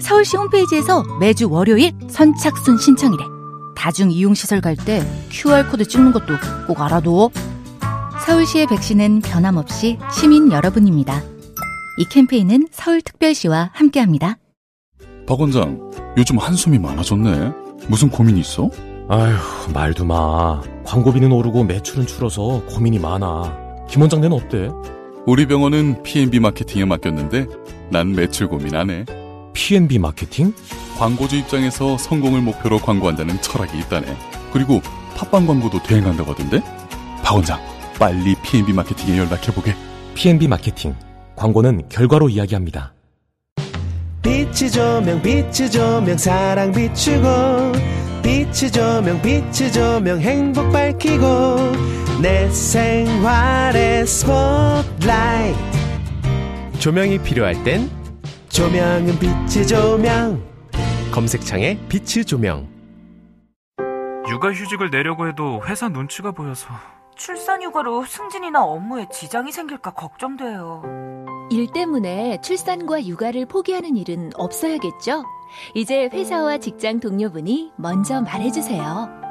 서울시 홈페이지에서 매주 월요일 선착순 신청이래. 다중 이용시설 갈 때 QR코드 찍는 것도 꼭 알아둬. 서울시의 백신은 변함없이 시민 여러분입니다. 이 캠페인은 서울특별시와 함께합니다. 박 원장, 요즘 한숨이 많아졌네. 무슨 고민 있어? 아휴, 말도 마. 광고비는 오르고 매출은 줄어서 고민이 많아. 김 원장네는 어때? 우리 병원은 P&B 마케팅에 맡겼는데 난 매출 고민 안 해. P&B 마케팅? 광고주 입장에서 성공을 목표로 광고한다는 철학이 있다네. 그리고 팟빵 광고도 대행한다고 하던데? 박 원장, 빨리 P&B 마케팅에 연락해보게. P&B 마케팅. 광고는 결과로 이야기합니다. 빛이 조명 빛이 조명 사랑 비추고 빛이 조명 빛이 조명 행복 밝히고 내 생활의 스포트라이트 조명이 필요할 땐 조명은 빛이 조명 검색창에 빛이 조명 육아휴직을 내려고 해도 회사 눈치가 보여서 출산휴가로 승진이나 업무에 지장이 생길까 걱정돼요. 일 때문에 출산과 육아를 포기하는 일은 없어야겠죠? 이제 회사와 직장 동료분이 먼저 말해주세요.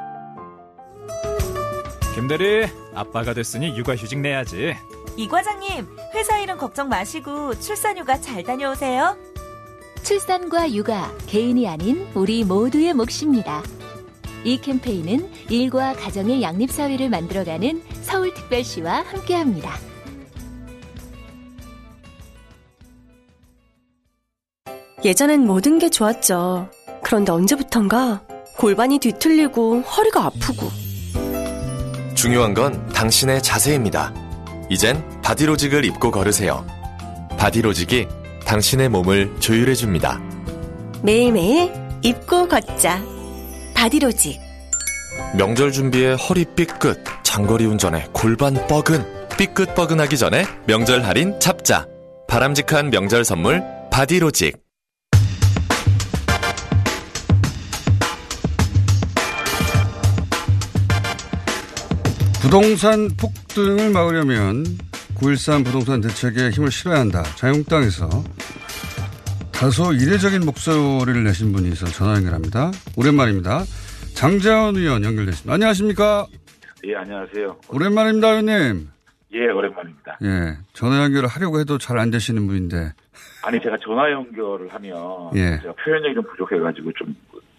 김대리 아빠가 됐으니 육아휴직 내야지 이 과장님, 회사 일은 걱정 마시고 출산휴가 잘 다녀오세요. 출산과 육아, 개인이 아닌 우리 모두의 몫입니다. 이 캠페인은 일과 가정의 양립사회를 만들어가는 서울특별시와 함께합니다. 예전엔 모든 게 좋았죠. 그런데 언제부턴가 골반이 뒤틀리고 허리가 아프고. 중요한 건 당신의 자세입니다. 이젠 바디로직을 입고 걸으세요. 바디로직이 당신의 몸을 조율해줍니다. 매일매일 입고 걷자. 바디로직. 명절 준비에 허리 삐끗, 장거리 운전에 골반 뻐근, 삐끗뻐근하기 전에 명절 할인 잡자. 바람직한 명절 선물 바디로직. 부동산 폭등을 막으려면 9.13 부동산 대책에 힘을 실어야 한다. 자유한국당에서 다소 이례적인 목소리를 내신 분이 있어 전화 연결합니다. 오랜만입니다. 장재원 의원 연결됐습니다. 안녕하십니까? 예, 안녕하세요. 오랜만입니다, 의원님. 예, 오랜만입니다. 예, 전화 연결을 하려고 해도 잘 안 되시는 분인데. 아니, 제가 전화 연결을 하면 예. 제가 표현력이 좀 부족해가지고 좀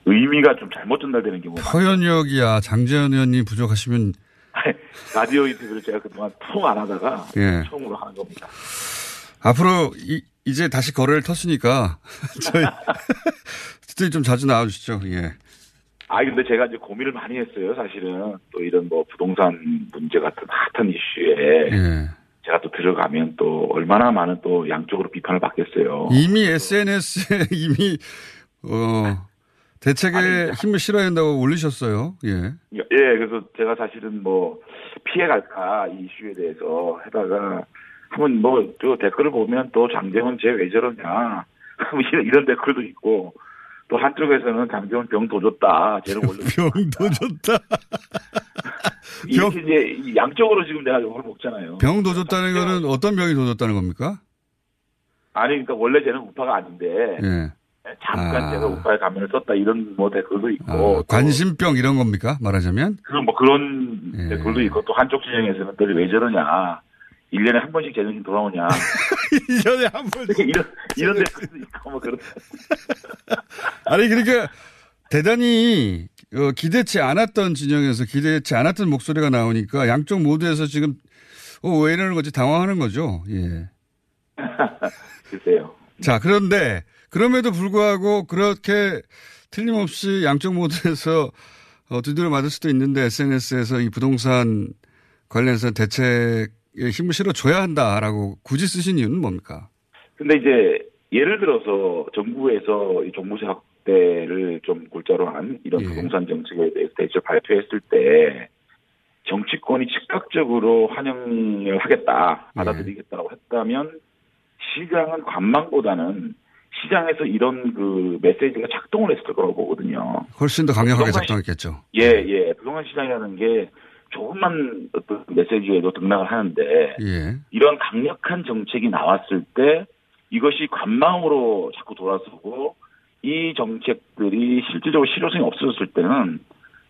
의미가 좀 잘못 전달되는 경우가 표현력이야. 장재원 의원님 부족하시면 라디오 인터뷰를 제가 그동안 통 안 하다가 예. 처음으로 하는 겁니다. 앞으로 이, 이제 다시 거래를 텄으니까 저희 스튜디오 좀 자주 나와주시죠. 예. 아, 근데 제가 이제 고민을 많이 했어요, 사실은. 또 이런 뭐 부동산 문제 같은 핫한 이슈에 예. 제가 또 들어가면 또 얼마나 많은 또 양쪽으로 비판을 받겠어요. 이미 SNS에 이미 어 대책에 힘을 실어야 한다고 올리셨어요. 예. 예, 그래서 제가 사실은 뭐 피해갈까 이 이슈에 대해서 하다가 한번 뭐저 댓글을 보면 또 장재원 쟤왜 저러냐 이런, 이런 댓글도 있고 또 한쪽에서는 장재원 병 도줬다 쟤를 원래 병 도줬다 이렇게 이제 양쪽으로 지금 내가 욕을 먹잖아요. 병 도줬다는 거는 어떤 병이 도줬다는 겁니까? 아니 그러니까 원래 쟤는 우파가 아닌데 예. 잠깐 아. 제가 우파의 가면을 썼다 이런 뭐 댓글도 있고 아, 관심병 이런 겁니까? 말하자면? 그런 뭐 그런 예. 댓글도 있고 또 한쪽 진영에서는 너희 왜 저러냐 1년에 한 번씩 재능이 돌아오냐 1년에 한 번씩 이런 이런 댓글도 있고 뭐 그런 아니 그러니까 대단히 어, 기대치 않았던 진영에서 기대치 않았던 목소리가 나오니까 양쪽 모두에서 지금 어, 왜 이러는 거지 당황하는 거죠. 예. 글쎄요. 자 그런데 그럼에도 불구하고 그렇게 틀림없이 양쪽 모두에서 어, 두드려 맞을 수도 있는데 SNS에서 이 부동산 관련해서 대책에 힘을 실어줘야 한다라고 굳이 쓰신 이유는 뭡니까? 근데 이제 예를 들어서 정부에서 이 종부세 확대를 문자로 한 이런 부동산 정책에 대해서 대처 발표했을 때 정치권이 즉각적으로 환영을 하겠다, 받아들이겠다고 했다면 시장은 관망보다는 시장에서 이런 그 메시지가 작동을 했을 거라고 보거든요. 훨씬 더 강력하게 작동했겠죠. 예, 예. 부동산 시장이라는 게 조금만 어떤 메시지에도 등락을 하는데 예. 이런 강력한 정책이 나왔을 때 이것이 관망으로 자꾸 돌아서고 이 정책들이 실질적으로 실효성이 없어졌을 때는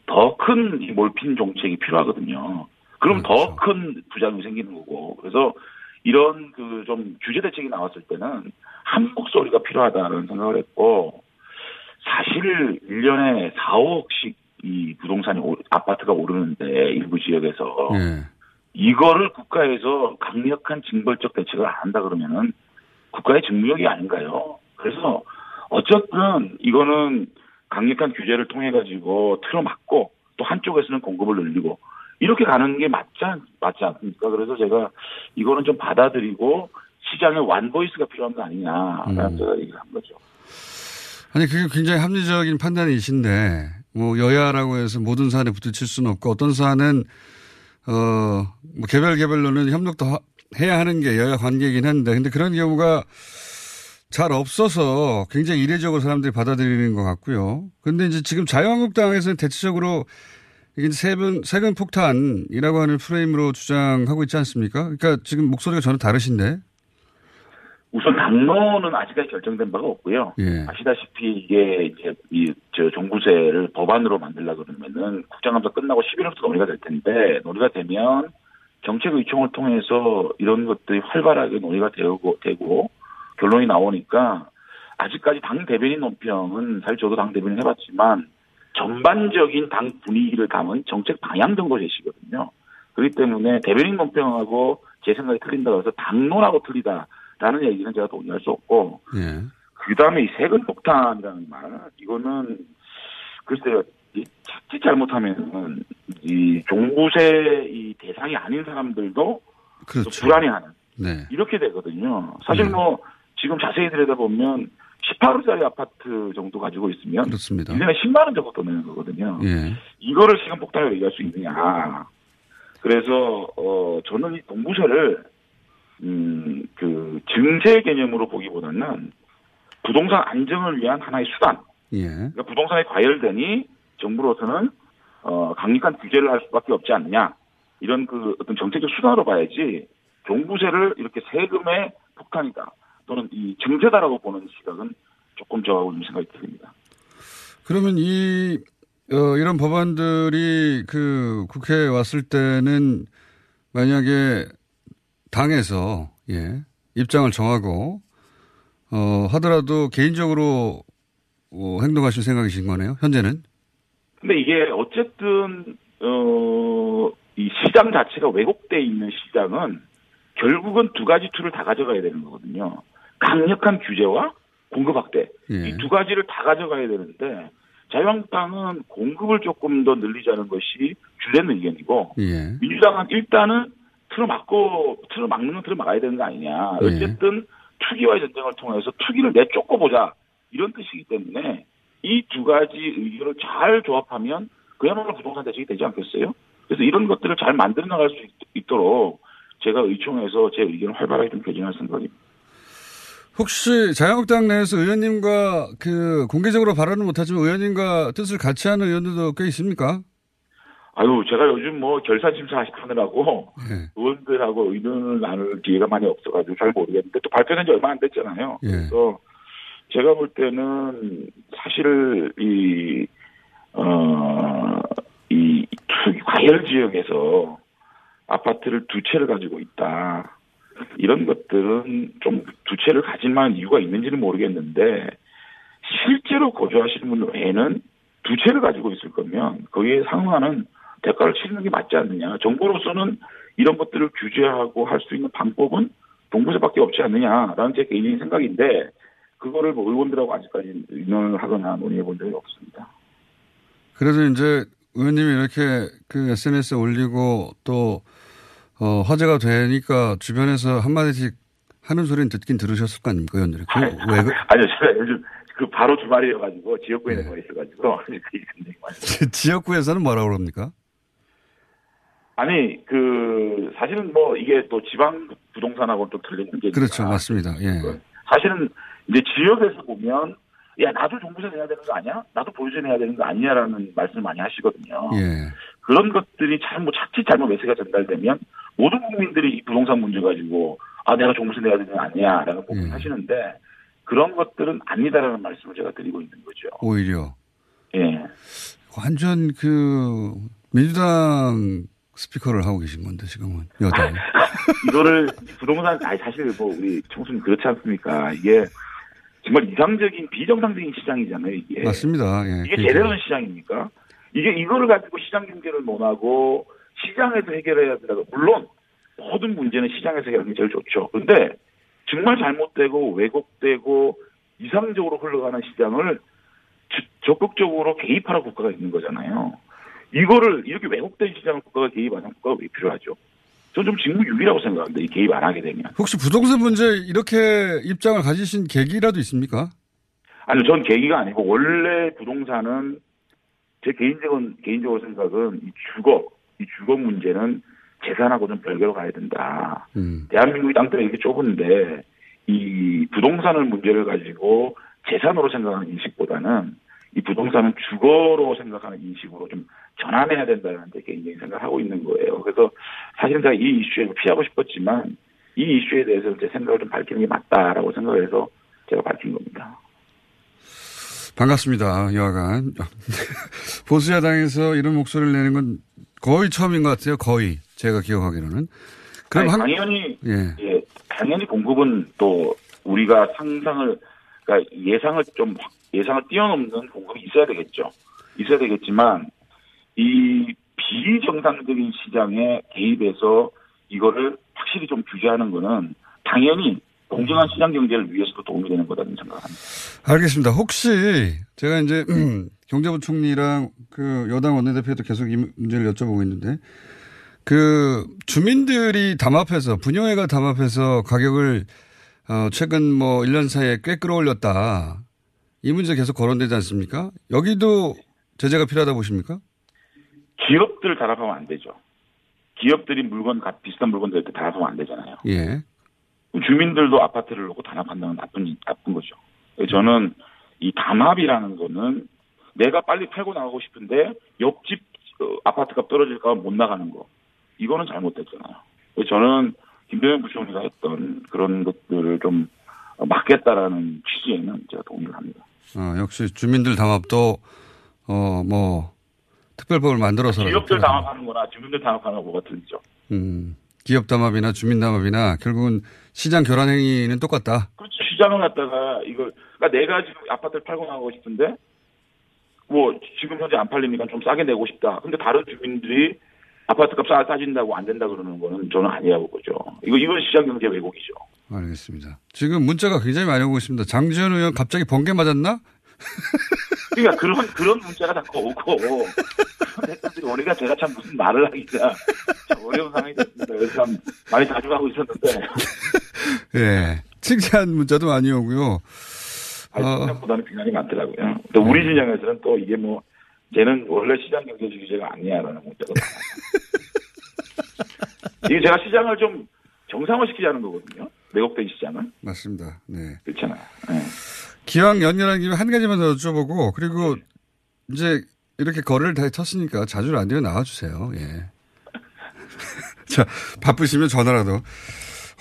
더 큰 몰핀 정책이 필요하거든요. 그럼 더큰 부작용이 생기는 거고. 그래서 이런 그 좀 규제 대책이 나왔을 때는 한 목소리가 필요하다는 생각을 했고 사실 1년에 4, 5억씩 이 부동산이 오- 아파트가 오르는데 일부 지역에서 예. 이거를 국가에서 강력한 징벌적 대책을 안 한다 그러면은 국가의 직무력이 아닌가요? 그래서 어쨌든 이거는 강력한 규제를 통해 가지고 틀어막고 또 한쪽에서는 공급을 늘리고 이렇게 가는 게 맞지, 않, 맞지 않습니까? 그래서 제가 이거는 좀 받아들이고 시장에 완보이스가 필요한 거 아니냐라는 음. 제가 얘기를 한 거죠. 아니 그게 굉장히 합리적인 판단이신데 뭐 여야라고 해서 모든 사안에 부딪힐 수는 없고 어떤 사안은 어 뭐 개별 개별로는 협력도 하- 해야 하는 게 여야 관계이긴 한데 근데 그런 경우가 잘 없어서 굉장히 이례적으로 사람들이 받아들이는 것 같고요. 근데 이제 지금 자유한국당에서는 대체적으로 이게 세금 세금 폭탄이라고 하는 프레임으로 주장하고 있지 않습니까? 그러니까 지금 목소리가 저는 다르신데. 우선 당론은 아직까지 결정된 바가 없고요. 예. 아시다시피 이게 이제 이 저 종부세를 법안으로 만들려 그러면은 국정감사 끝나고 11월부터 논의가 될 텐데 논의가 되면 정책 의총을 통해서 이런 것들이 활발하게 논의가 되고 되고 결론이 나오니까 아직까지 당 대변인 논평은 사실 저도 당 대변인 해봤지만 전반적인 당 분위기를 담은 정책 방향 정도 제시거든요. 그렇기 때문에 대변인 논평하고 제 생각이 틀린다고 해서 당론하고 틀리다라는 얘기는 제가 동의할 수 없고 예. 그 다음에 이 세금 폭탄이라는 말, 이거는, 글쎄요, 이 자칫 잘못하면은, 이 종부세 이 대상이 아닌 사람들도 또 그렇죠. 불안해하는, 네. 이렇게 되거든요. 사실 뭐, 지금 자세히 들여다보면, 18호짜리 아파트 정도 가지고 있으면, 그렇습니다. 1년에 10만 원 정도 더 내는 거거든요. 예. 이거를 세금 폭탄으로 얘기할 수 있느냐. 그래서, 어, 저는 이 동부세를, 음, 그, 증세 개념으로 보기보다는 부동산 안정을 위한 하나의 수단. 예. 그러니까 부동산에 과열되니 정부로서는, 어, 강력한 규제를 할 수밖에 없지 않느냐. 이런 그 어떤 정책적 수단으로 봐야지 종부세를 이렇게 세금의 폭탄이다. 또는 이 증세다라고 보는 시각은 조금 저하고 좀 생각이 틀립니다. 그러면 이, 어, 이런 법안들이 그 국회에 왔을 때는 만약에 당에서, 예, 입장을 정하고, 어, 하더라도 개인적으로, 어, 행동하실 생각이신 거네요, 현재는? 근데 이게 어쨌든 어, 이 시장 자체가 왜곡돼 있는 시장은 결국은 두 가지 툴을 다 가져가야 되는 거거든요. 강력한 규제와 공급 확대. 예. 이두 가지를 다 가져가야 되는데 자유한국당은 공급을 조금 더 늘리자는 것이 주된 의견이고 예. 민주당은 일단은 틀어 막고 틀어 막는 건 틀어 막아야 되는 거 아니냐. 예. 어쨌든 투기와의 전쟁을 통해서 투기를 내쫓고 보자 이런 뜻이기 때문에 이 두 가지 의견을 잘 조합하면 그야말로 부동산 대책이 되지 않겠어요? 그래서 이런 것들을 잘 만들어 나갈 수 있, 도록 제가 의총에서 제 의견을 활발하게 좀 개진할 생각입니다. 혹시 자유한국당 내에서 의원님과 그 공개적으로 발언은 못하지만 의원님과 뜻을 같이 하는 의원들도 꽤 있습니까? 아유, 제가 요즘 뭐 결산 심사 하느라고 예. 의원들하고 의논을 나눌 기회가 많이 없어가지고 잘 모르겠는데 또 발표된 지 얼마 안 됐잖아요. 예. 그래서 제가 볼 때는 사실 이, 어, 이 과열 지역에서 아파트를 두 채를 가지고 있다. 이런 것들은 좀 두 채를 가질 만한 이유가 있는지는 모르겠는데 실제로 거주하시는 분 외에는 두 채를 가지고 있을 거면 거기에 상응하는 대가를 치르는 게 맞지 않느냐. 정부로서는 이런 것들을 규제하고 할 수 있는 방법은 동부세밖에 없지 않느냐라는 제 개인적인 생각인데 그거를 뭐 의원들하고 아직까지 의논을 하거나 논의해 본 적이 없습니다. 그래서 이제 의원님이 이렇게 그 SNS에 올리고 또, 어, 화제가 되니까 주변에서 한마디씩 하는 소리는 듣긴 들으셨을 거 아닙니까, 의원들이. 그, 왜, 그, 아니요, 제가 요즘 그 바로 주말이어가지고 지역구에 네. 내가 있어가지고. 지역구에서는 뭐라고 그럽니까? 아니 그 사실은 뭐 이게 또 지방 부동산하고 또 틀린 게 그렇죠. 맞습니다. 예. 사실은 이제 지역에서 보면 야 나도 종부세 내야 되는 거 아니야? 나도 보유세 내야 되는 거 아니냐라는 말씀을 많이 하시거든요. 예. 그런 것들이 잘못 자칫 잘못 메시지가 전달되면 모든 국민들이 이 부동산 문제 가지고 아 내가 종부세 내야 되는 거 아니야라는 예. 고민 하시는데 그런 것들은 아니다라는 말씀을 제가 드리고 있는 거죠. 오히려. 예. 완전 그, 민주당 스피커를 하고 계신 건데, 지금은. 여당. 이거를 부동산 아니 사실 뭐 우리 청순 그렇지 않습니까? 이게 정말 이상적인 비정상적인 시장이잖아요. 이게 맞습니다. 예. 이게 그게 제대로 된 시장입니까? 이게 이거를 가지고 시장 경제를 논하고 시장에서 해결해야 된다고 물론 모든 문제는 시장에서 해결하는 게 제일 좋죠. 근데 정말 잘못되고 왜곡되고 이상적으로 흘러가는 시장을 주- 적극적으로 개입하라 국가가 있는 거잖아요. 이거를 이렇게 왜곡된 시장을 국가가 개입 안 하면 국가가 왜 필요하죠? 저는 좀 직무유기라고 생각합니다. 이 개입 안 하게 되면. 혹시 부동산 문제 이렇게 입장을 가지신 계기라도 있습니까? 아니요, 전 계기가 아니고 원래 부동산은 제 개인적인 개인적으로 생각은 이 주거, 이 주거 문제는 재산하고 좀 별개로 가야 된다. 음. 대한민국이 땅덩이 이렇게 좁은데 이 부동산을 문제를 가지고 재산으로 생각하는 인식보다는 이 부동산은 주거로 생각하는 인식으로 좀 전환해야 된다는 데 개인적인 생각을 하고 있는 거예요. 그래서 사실은 제가 이 이슈에 피하고 싶었지만 이 이슈에 대해서 제 생각을 좀 밝히는 게 맞다라고 생각을 해서 제가 밝힌 겁니다. 반갑습니다. 여하간. 보수야당에서 이런 목소리를 내는 건 거의 처음인 것 같아요. 거의. 제가 기억하기로는. 그럼 아니, 한, 당연히 예. 예, 당연히 공급은 또 우리가 상상을 그러니까 예상을 좀 확- 예상을 뛰어넘는 공급이 있어야 되겠죠. 있어야 되겠지만 이 비정상적인 시장에 개입해서 이거를 확실히 좀 규제하는 거는 당연히 공정한 시장 경제를 위해서도 도움이 되는 거라는 생각합니다. 알겠습니다. 혹시 제가 이제 경제부총리랑 그 여당 원내대표도 계속 이 문제를 여쭤보고 있는데 그 주민들이 담합해서 분여회가 담합해서 가격을 어 최근 뭐 1년 사이에 꽤 끌어올렸다. 이 문제 계속 거론되지 않습니까? 여기도 제재가 필요하다 보십니까? 기업들 단합하면 안 되죠. 기업들이 물건 가- 비슷한 물건 될 때 단합하면 안 되잖아요. 예. 주민들도 아파트를 놓고 단합한다는 건 나쁜 나쁜 거죠. 저는 이 담합이라는 거는 내가 빨리 팔고 나가고 싶은데 옆집 어, 아파트가 떨어질까 봐못 나가는 거 이거는 잘못됐잖아요. 저는 김병현 부총리가 했던 그런 것들을 좀 막겠다라는 취지에는 제가 동의를 합니다. 어, 역시 주민들 담합도 어 뭐 특별법을 만들어서 기업들 담합하는 거나 주민들 담합하는 거 뭐가 틀리죠. 음, 기업 담합이나 주민 담합이나 결국은 시장 교란 행위는 똑같다. 그렇죠. 시장을 갖다가 이걸 그러니까 내가 지금 아파트를 팔고 나가고 싶은데 뭐 지금 현재 안 팔리니까 좀 싸게 내고 싶다. 근데 다른 주민들이 아파트값 싸, 싸진다고 안 된다 그러는 거는 저는 아니라고 보죠. 이거 이건 시장 경제 왜곡이죠. 알겠습니다. 지금 문자가 굉장히 많이 오고 있습니다. 장지현 의원 갑자기 번개 맞았나? 그러니까 그런 그런 문자가 자꾸 오고 댓글들이 우리가 제가 참 무슨 말을 하기가 참 어려운 상황이 됐습니다. 그래서 참 많이 자주 하고 있었는데 예. 칭찬 문자도 많이 오고요. 아니, 어. 생각보다는 비난이 많더라고요. 근데 우리 진영에서는 또 이게 뭐 쟤는 원래 시장 경제주의자가 아니야라는 문자가 많아요. 이게 제가 시장을 좀 정상화시키자는 거거든요. 왜곡된 시장은 맞습니다. 네. 그렇잖아요. 기왕 연연한 김에 한 가지만 더 여쭤보고 그리고 이제 이렇게 거래를 다 쳤으니까 자주 라디오 나와주세요. 예. 자, 바쁘시면 전화라도.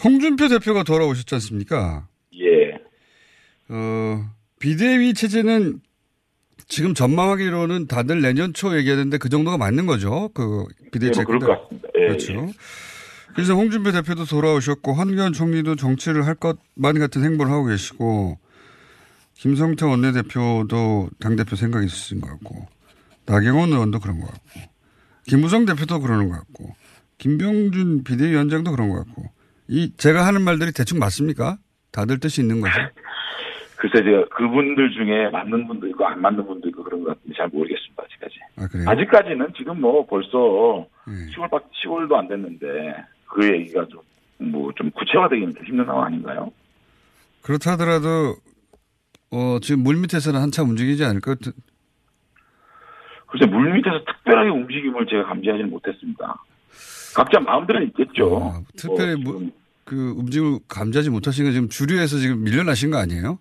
홍준표 대표가 돌아오셨지 않습니까? 예. 어, 비대위 체제는 지금 전망하기로는 다들 내년 초 얘기하는데 그 정도가 맞는 거죠. 그 비대위 예, 체제. 뭐 그럴 것 같습니다. 예, 그렇죠. 그래서 홍준표 대표도 돌아오셨고 황교안 총리도 정치를 할 것만 같은 행보를 하고 계시고 김성태 원내대표도 당대표 생각이 있으신 것 같고 나경원 의원도 그런 것 같고 김무성 대표도 그러는 것 같고 김병준 비대위원장도 그런 것 같고 이 제가 하는 말들이 대충 맞습니까? 다들 뜻이 있는 거죠. 글쎄 제가 그분들 중에 맞는 분도 있고 안 맞는 분도 있고 그런 것 같은데 잘 모르겠습니다. 아직까지. 아 그래요? 아직까지는 지금 뭐 벌써 네. 10월 밖 10월도 안 됐는데 그 얘기가 좀 뭐좀 구체화되기는 좀 힘든 상황 아닌가요? 그렇다 하더라도 어, 지금 물 밑에서는 한참 움직이지 않을까요? 글쎄 물 밑에서 특별하게 움직임을 제가 감지하지는 못했습니다. 각자 마음대로 있겠죠. 아, 특별히 뭐 뭐, 그 움직임을 감지하지 못하신 건 지금 주류에서 지금 밀려나신 거 아니에요?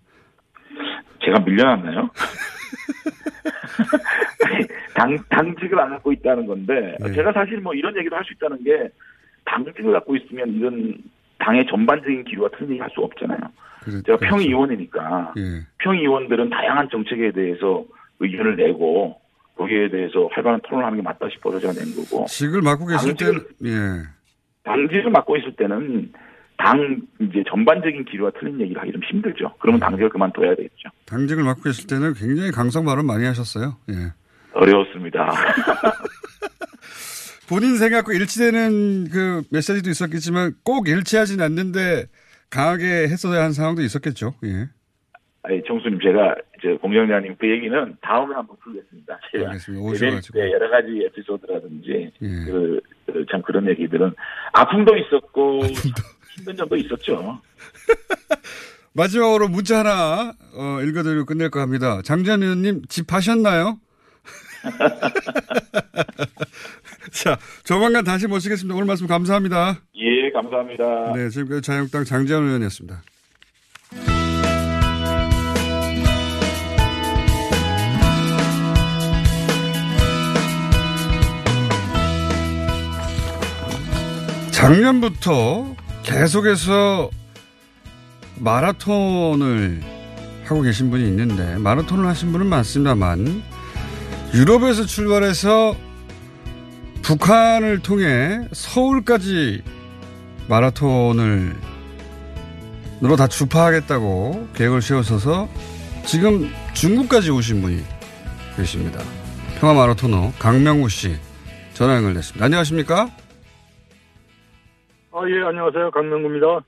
제가 밀려났나요? 아니, 당, 당직을 안 갖고 있다는 건데, 네. 제가 사실 뭐 이런 얘기도 할 수 있다는 게, 당직을 갖고 있으면 이런 당의 전반적인 기류와 틀린 얘기 할수 없잖아요. 그래, 제가 그렇죠. 평의위원이니까, 예. 평의위원들은 다양한 정책에 대해서 의견을 내고, 거기에 대해서 활발한 토론을 하는 게 맞다 싶어서 제가 낸 거고, 직을 맡고 계실 때는, 예. 당직을 맡고 있을 때는, 당, 이제 전반적인 기류와 틀린 얘기를 하기 좀 힘들죠. 그러면 당직을 그만둬야 되겠죠. 당직을 맡고 계실 때는 굉장히 강성 발언 많이 하셨어요. 예. 어려웠습니다. 본인 생각과 일치되는 그 메시지도 있었겠지만 꼭 일치하진 않는데 강하게 했어야 한 상황도 있었겠죠. 예. 아니, 정수님, 제가, 이제 공정장님 그 얘기는 다음에 한번 풀겠습니다. 제가. 알겠습니다. 오셔가지고. 때 여러 가지 에피소드라든지, 예. 그, 그, 참 그런 얘기들은 아픔도 있었고, 힘든 점도 있었죠. 마지막으로 문자 하나 어, 읽어드리고 끝낼까 합니다. 장전 의원님 집 하셨나요? 자, 조만간 다시 모시겠습니다. 오늘 말씀 감사합니다. 예, 감사합니다. 네, 지금까지 자유한국당 장재현 의원이었습니다. 작년부터 계속해서 마라톤을 하고 계신 분이 있는데 마라톤을 하신 분은 많습니다만 유럽에서 출발해서 북한을 통해 서울까지 마라톤을 으로 다 주파하겠다고 계획을 세우셔서 지금 중국까지 오신 분이 계십니다. 평화 마라토너 강명우 씨 전화 연결됐습니다. 안녕하십니까? 아, 예, 안녕하세요. 강명구입니다.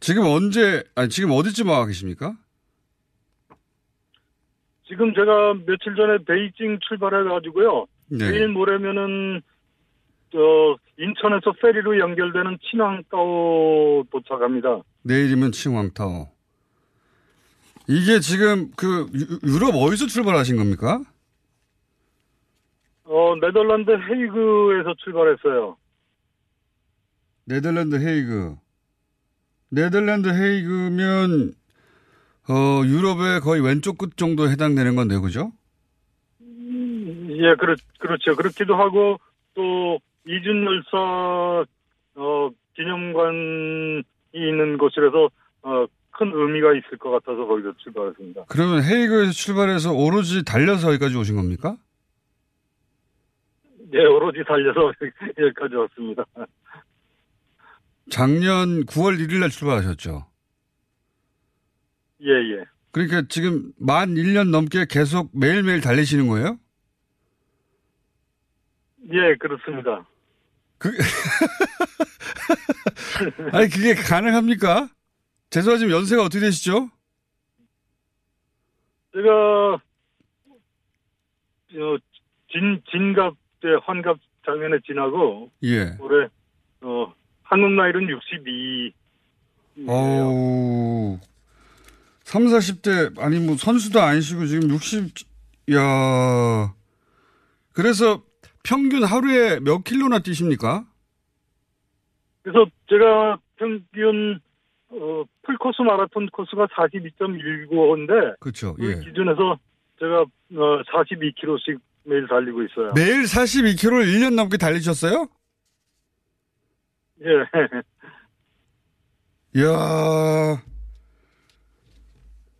지금 언제 아니 지금 어디쯤 와 계십니까? 지금 제가 며칠 전에 베이징 출발해가지고요. 네. 내일 모레면은, 저, 인천에서 페리로 연결되는 친황따오 도착합니다. 내일이면 칭왕타워. 이게 지금 그 유- 유럽 어디서 출발하신 겁니까? 어, 네덜란드 헤이그에서 출발했어요. 네덜란드 헤이그. 네덜란드 헤이그면 어 유럽의 거의 왼쪽 끝 정도 해당되는 건데요, 그죠? 예, 그렇, 그렇죠. 그렇기도 하고, 또, 이준열사, 어, 기념관이 있는 곳이라서, 어, 큰 의미가 있을 것 같아서 거기서 출발했습니다. 그러면 헤이그에서 출발해서 오로지 달려서 여기까지 오신 겁니까? 예, 오로지 달려서 여기까지 왔습니다. 작년 9월 1일 날 출발하셨죠. 예, 예. 그러니까 지금 만 1년 넘게 계속 매일매일 달리시는 거예요? 예, 그렇습니다. 그, 아니, 그게 가능합니까? 죄송하지만 연세가 어떻게 되시죠? 제가, 어, 진, 진갑 때 환갑 작년에 지나고, 예. 올해, 어, 한국 나이는 62. 어우, 3, 40대, 아니, 뭐, 선수도 아니시고, 지금 60, 야 그래서 평균 하루에 몇 킬로나 뛰십니까? 그래서 제가 평균, 어, 풀코스 마라톤 코스가 42.195인데, 그렇죠. 그 예. 기준에서 제가, 어, 42km씩 매일 달리고 있어요. 매일 42km를 1년 넘게 달리셨어요? 예. 이야.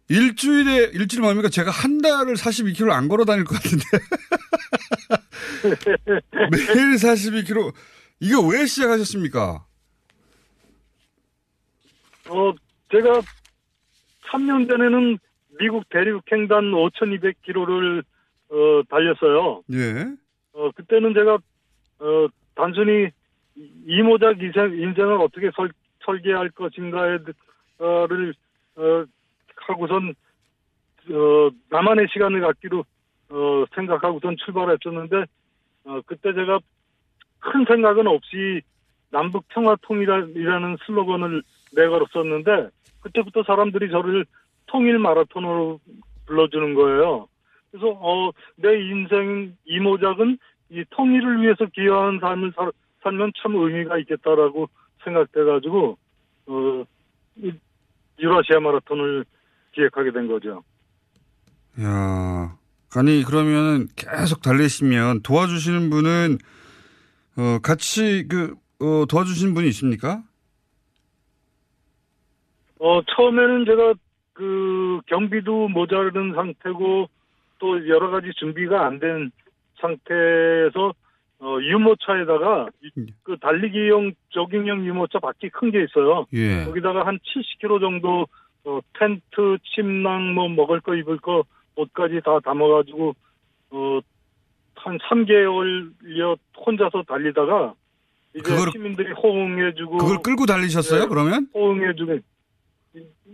일주일에, 일주일 뭡니까? 제가 한 달을 42km 안 걸어 다닐 것 같은데. 매일 42km. 이거 왜 시작하셨습니까? 어, 제가 3년 전에는 미국 대륙횡단 5,200km를 어, 달렸어요. 예. 어, 그때는 제가 어, 단순히 이모작 인생, 인생을 어떻게 설, 설계할 것인가를 어, 하고선 어, 나만의 시간을 갖기로 어, 생각하고선 출발했었는데 어, 그때 제가 큰 생각은 없이 남북 평화 통일이라는 슬로건을 내걸었었는데 그때부터 사람들이 저를 통일 마라톤으로 불러주는 거예요. 그래서 어, 내 인생 이모작은 이 통일을 위해서 기여한 삶을 살, 살면 참 의미가 있겠다라고 생각돼가지고 어, 이 유라시아 마라톤을 기획하게 된 거죠. 야, 아니 그러면 계속 달리시면 도와주시는 분은 어 같이 그 어, 도와주시는 분이 있습니까? 어, 처음에는 제가 그 경비도 모자른 상태고 또 여러 가지 준비가 안 된 상태에서 어, 유모차에다가 이- 그 달리기용 조깅용 유모차 바퀴 큰 게 있어요. 예. 거기다가 한 70kg 정도 어, 텐트, 침낭, 뭐 먹을 거 입을 거 옷까지 다 담아가지고 어, 한 3개월여 혼자서 달리다가 이제 그거를- 시민들이 호응해주고 그걸 끌고 달리셨어요? 네. 그러면? 호응해주고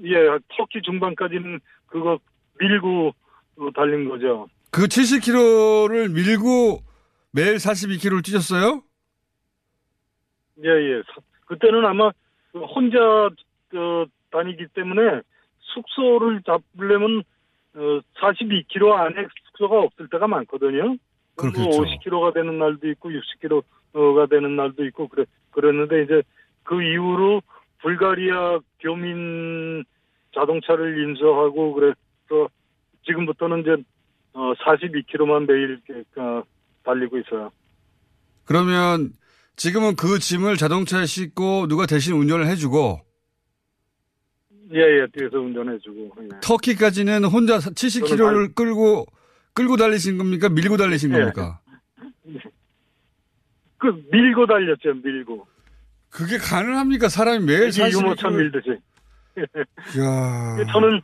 예 터키 중반까지는 그거 밀고 어, 달린 거죠. 그 70km를 밀고 매일 42km를 뛰셨어요? 예 예. 그때는 아마 그 혼자 어, 다니기 때문에 숙소를 잡으려면 어, 42km 안에 숙소가 없을 때가 많거든요. 그렇겠죠. 뭐 50km가 되는 날도 있고 60km가 되는 날도 있고 그래 그랬는데 이제 그 이후로 불가리아 교민 자동차를 인수하고 그래서 지금부터는 이제 어 42km만 매일 이렇게, 어, 달리고 있어요. 그러면 지금은 그 짐을 자동차에 싣고 누가 대신 운전을 해주고 예 예 뒤에서 운전해주고. 예. 터키까지는 혼자 70km를 끌고 끌고 달리신 겁니까? 밀고 달리신 예. 겁니까? 그 밀고 달렸죠 밀고. 그게 가능합니까? 사람이 매일 이게 40km 유모차 밀듯이. 이야. 저는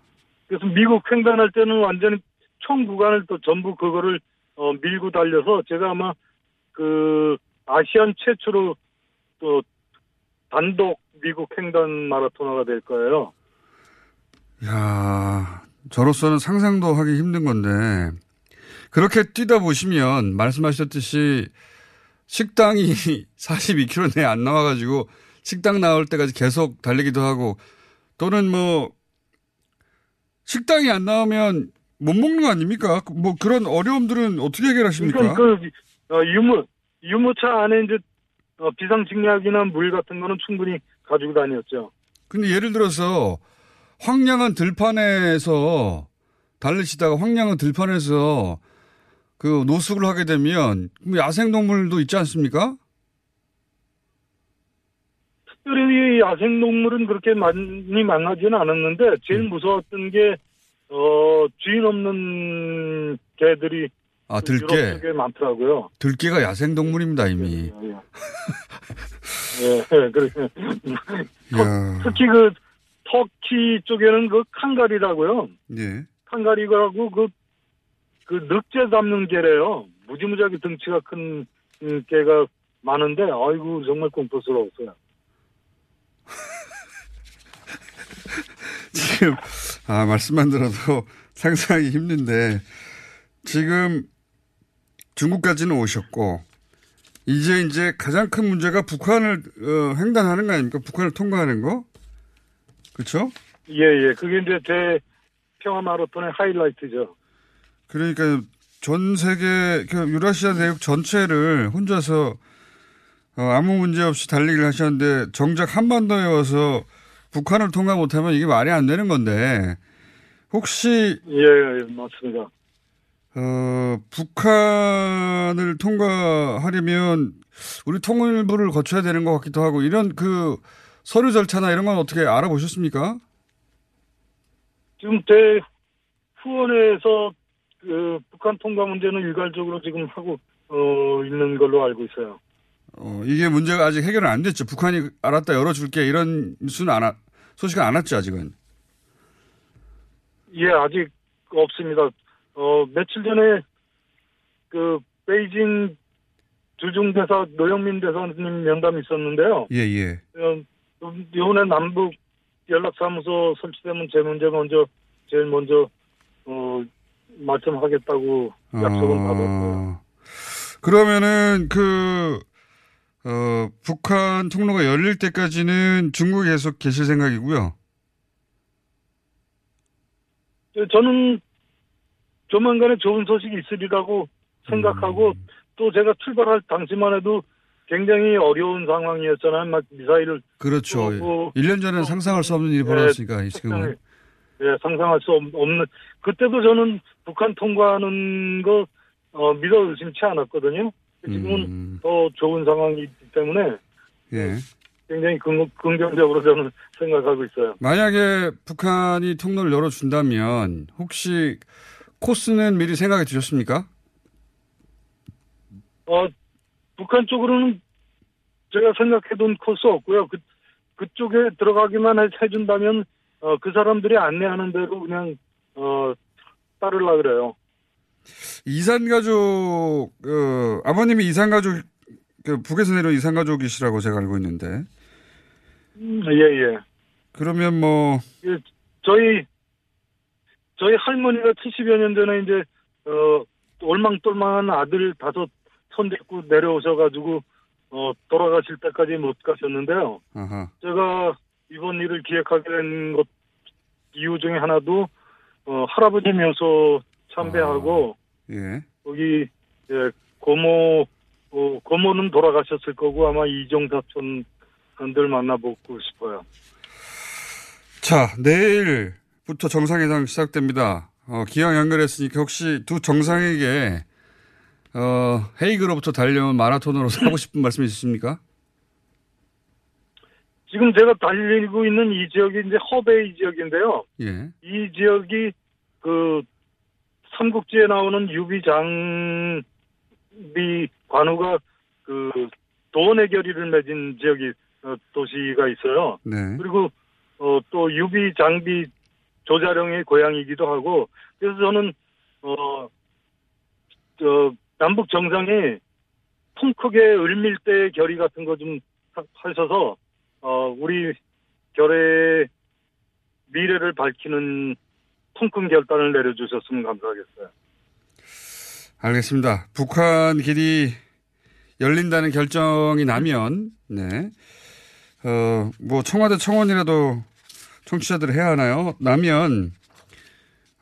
그래서 미국 횡단할 때는 완전히 총 구간을 또 전부 그거를 어, 밀고 달려서 제가 아마 그 아시안 최초로 또 단독 미국 횡단 마라토너가 될 거예요. 야, 저로서는 상상도 하기 힘든 건데 그렇게 뛰다 보시면 말씀하셨듯이 식당이 42km 내에 안 나와가지고 식당 나올 때까지 계속 달리기도 하고 또는 뭐 식당이 안 나오면 못 먹는 거 아닙니까? 뭐 그런 어려움들은 어떻게 해결하십니까? 그 어, 유모 유모차 안에 이제 어, 비상식약이나 물 같은 거는 충분히 가지고 다녔죠. 근데 예를 들어서 황량한 들판에서 달리시다가 황량한 들판에서 그 노숙을 하게 되면 뭐 야생동물도 있지 않습니까? 특별히 야생동물은 그렇게 많이 만나지는 않았는데 음. 제일 무서웠던 게 어, 주인 없는 개들이 아, 그 들깨. 많더라고요. 들깨가 야생동물입니다, 이미. 예, 그래. 이야. 특히 그 터키 쪽에는 그 칸가리라고요. 예. 칸가리라고 그, 그 늑제 잡는 개래요. 무지무지하게 등치가 큰 음, 개가 많은데, 아이고, 정말 공포스러웠어요. 지금, 아, 말씀만 들어도 상상하기 힘든데, 지금 중국까지는 오셨고, 이제 이제 가장 큰 문제가 북한을, 어, 횡단하는 거 아닙니까? 북한을 통과하는 거? 그쵸? 예, 예. 그게 이제 제 평화 마라톤의 하이라이트죠. 그러니까 전 세계 그 유라시아 대륙 전체를 혼자서 어, 아무 문제 없이 달리기를 하셨는데 정작 한반도에 와서 북한을 통과 못하면 이게 말이 안 되는 건데 혹시 예, 예 맞습니다. 어, 북한을 통과하려면 우리 통일부를 거쳐야 되는 것 같기도 하고 이런 그 서류 절차나 이런 건 어떻게 알아보셨습니까? 지금 제 후원에서 그 북한 통과 문제는 일괄적으로 지금 하고 어, 있는 걸로 알고 있어요. 어, 이게 문제가 아직 해결은 안 됐죠. 북한이 알았다 열어줄게 이런 수는 안, 와- 소식은 안 왔죠, 아직은. 예, 아직 없습니다. 어, 며칠 전에 그 베이징 주중 대사 노영민 대사님 면담이 있었는데요. 예, 예. 어, 이번에 남북 연락사무소 설치되면 제 문제 먼저 제일 먼저 어, 말씀하겠다고 약속은 받았어요. 어, 그러면은 그, 어, 북한 통로가 열릴 때까지는 중국에 계속 계실 생각이고요. 저는 조만간에 좋은 소식이 있으리라고 생각하고 또 제가 출발할 당시만 해도 굉장히 어려운 상황이었잖아요. 막 미사일을 그렇죠. 쏘고 1년 전에는 상상할 수 없는 일이 네, 벌어졌으니까, 지금은. 예, 상상할 수 없- 없는 그때도 저는 북한 통과하는 거 어, 믿어 의심치 않았거든요. 지금은 음. 더 좋은 상황이기 때문에 예. 굉장히 긍, 긍정적으로 저는 생각하고 있어요. 만약에 북한이 통로를 열어준다면 혹시 코스는 미리 생각해 두셨습니까? 어, 북한 쪽으로는 제가 생각해둔 코스 없고요. 그, 그쪽에 들어가기만 해- 해준다면, 어, 그 사람들이 안내하는 대로 그냥, 어, 따르려 그래요. 이산가족, 어, 아버님이 이산가족, 그 북에서 내려온 이산가족이시라고 제가 알고 있는데. 예, 예. 그러면 뭐, 예, 저희, 저희 할머니가 70여 년 전에 이제, 어, 올망똘망한 아들 다섯 손 데리고 내려오셔가지고, 어, 돌아가실 때까지 못 가셨는데요. 아하. 제가 이번 일을 기획하게 된 것 이유 중에 하나도 어, 할아버지 묘소 참배하고 예. 거기 예, 고모 어, 고모는 돌아가셨을 거고 아마 이종 사촌들 만나보고 싶어요. 자, 내일부터 정상회담 시작됩니다. 어, 기왕 연결했으니까 혹시 두 정상에게, 어, 헤이그로부터 달려온 마라톤으로 하고 싶은 말씀 있으십니까? 지금 제가 달리고 있는 이 지역이 이제 허베이 지역인데요. 예. 이 지역이 그 삼국지에 나오는 유비 장비 관우가 그 도원의 결의를 맺은 지역이 어, 도시가 있어요. 네. 그리고 어, 또 유비 장비 조자룡의 고향이기도 하고 그래서 저는 어, 저 남북 정상이 통 크게 을밀대 결의 같은 거 좀 하셔서 어, 우리 결의 미래를 밝히는 통큰 결단을 내려주셨으면 감사하겠어요. 알겠습니다. 북한 길이 열린다는 결정이 나면, 네. 어, 뭐, 청와대 청원이라도 청취자들 해야 하나요? 나면,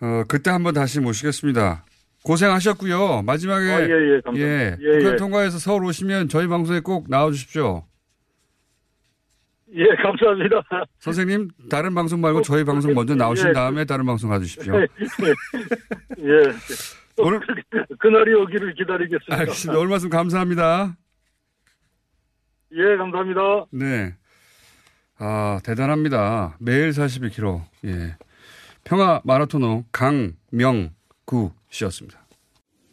어, 그때 한번 다시 모시겠습니다. 고생하셨고요. 마지막에. 아, 예, 예, 감사합니다. 예, 예, 북한 예. 통과해서 서울 오시면 저희 방송에 꼭 나와 주십시오. 예, 감사합니다. 선생님, 다른 방송 말고 저희 방송 먼저 나오신 예. 다음에 다른 방송 가주십시오. 예. 오늘 그날이 오기를 기다리겠습니다. 알겠습니다. 오늘 말씀 감사합니다. 예, 감사합니다. 네. 아, 대단합니다. 매일 42km. 예. 평화 마라토너 강명구 씨였습니다.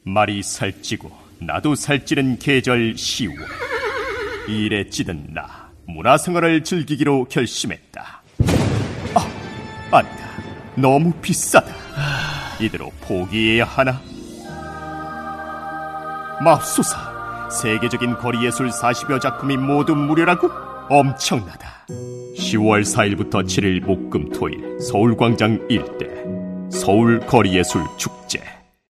말이 살찌고 나도 살찌는 계절 10월 일에 찌든 나 문화생활을 즐기기로 결심했다. 아 아니다. 너무 비싸다. 이대로 포기해야 하나? 맙소사. 세계적인 거리예술 40여 작품이 모두 무료라고? 엄청나다. 10월 4일부터 7일 목금토일 서울광장 일대 서울 거리예술 축제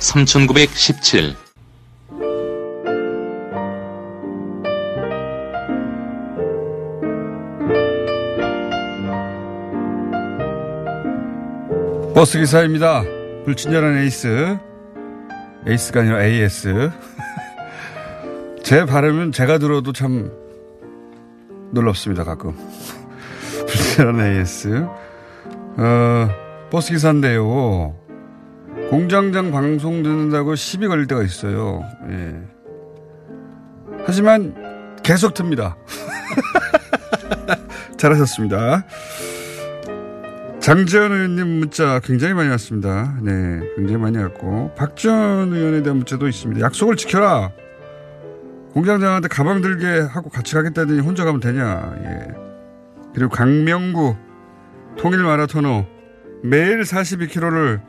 010-2827-3917 버스 기사입니다. 불친절한 에이스. 에이스가 아니라 AS. 제 발음은 제가 들어도 참 놀랍습니다, 가끔. 불친절한 AS. 어, 버스 기사인데요. 공장장 방송 듣는다고 시비 걸릴 때가 있어요. 예. 하지만 계속 틉니다. 잘하셨습니다. 장재현 의원님 문자 굉장히 많이 왔습니다. 네, 굉장히 많이 왔고 박지원 의원에 대한 문자도 있습니다. 약속을 지켜라. 공장장한테 가방 들게 하고 같이 가겠다더니 혼자 가면 되냐. 예. 그리고 강명구 통일 마라토너 매일 42km를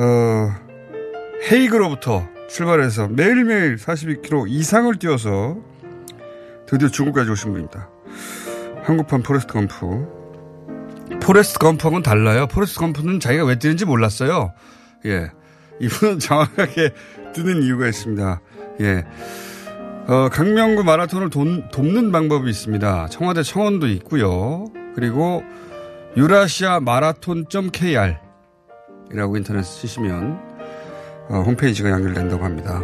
어, 헤이그로부터 출발해서 매일매일 42km 이상을 뛰어서 드디어 중국까지 오신 분입니다. 한국판 포레스트 검프. 포레스트 검프하고는 달라요. 포레스트 검프는 자기가 왜 뛰는지 몰랐어요. 예. 이분은 정확하게 뛰는 이유가 있습니다. 예. 어, 강명구 마라톤을 돈, 돕는 방법이 있습니다. 청와대 청원도 있고요. 그리고 유라시아 마라톤.kr 이라고 인터넷 치시면 어, 홈페이지가 연결된다고 합니다.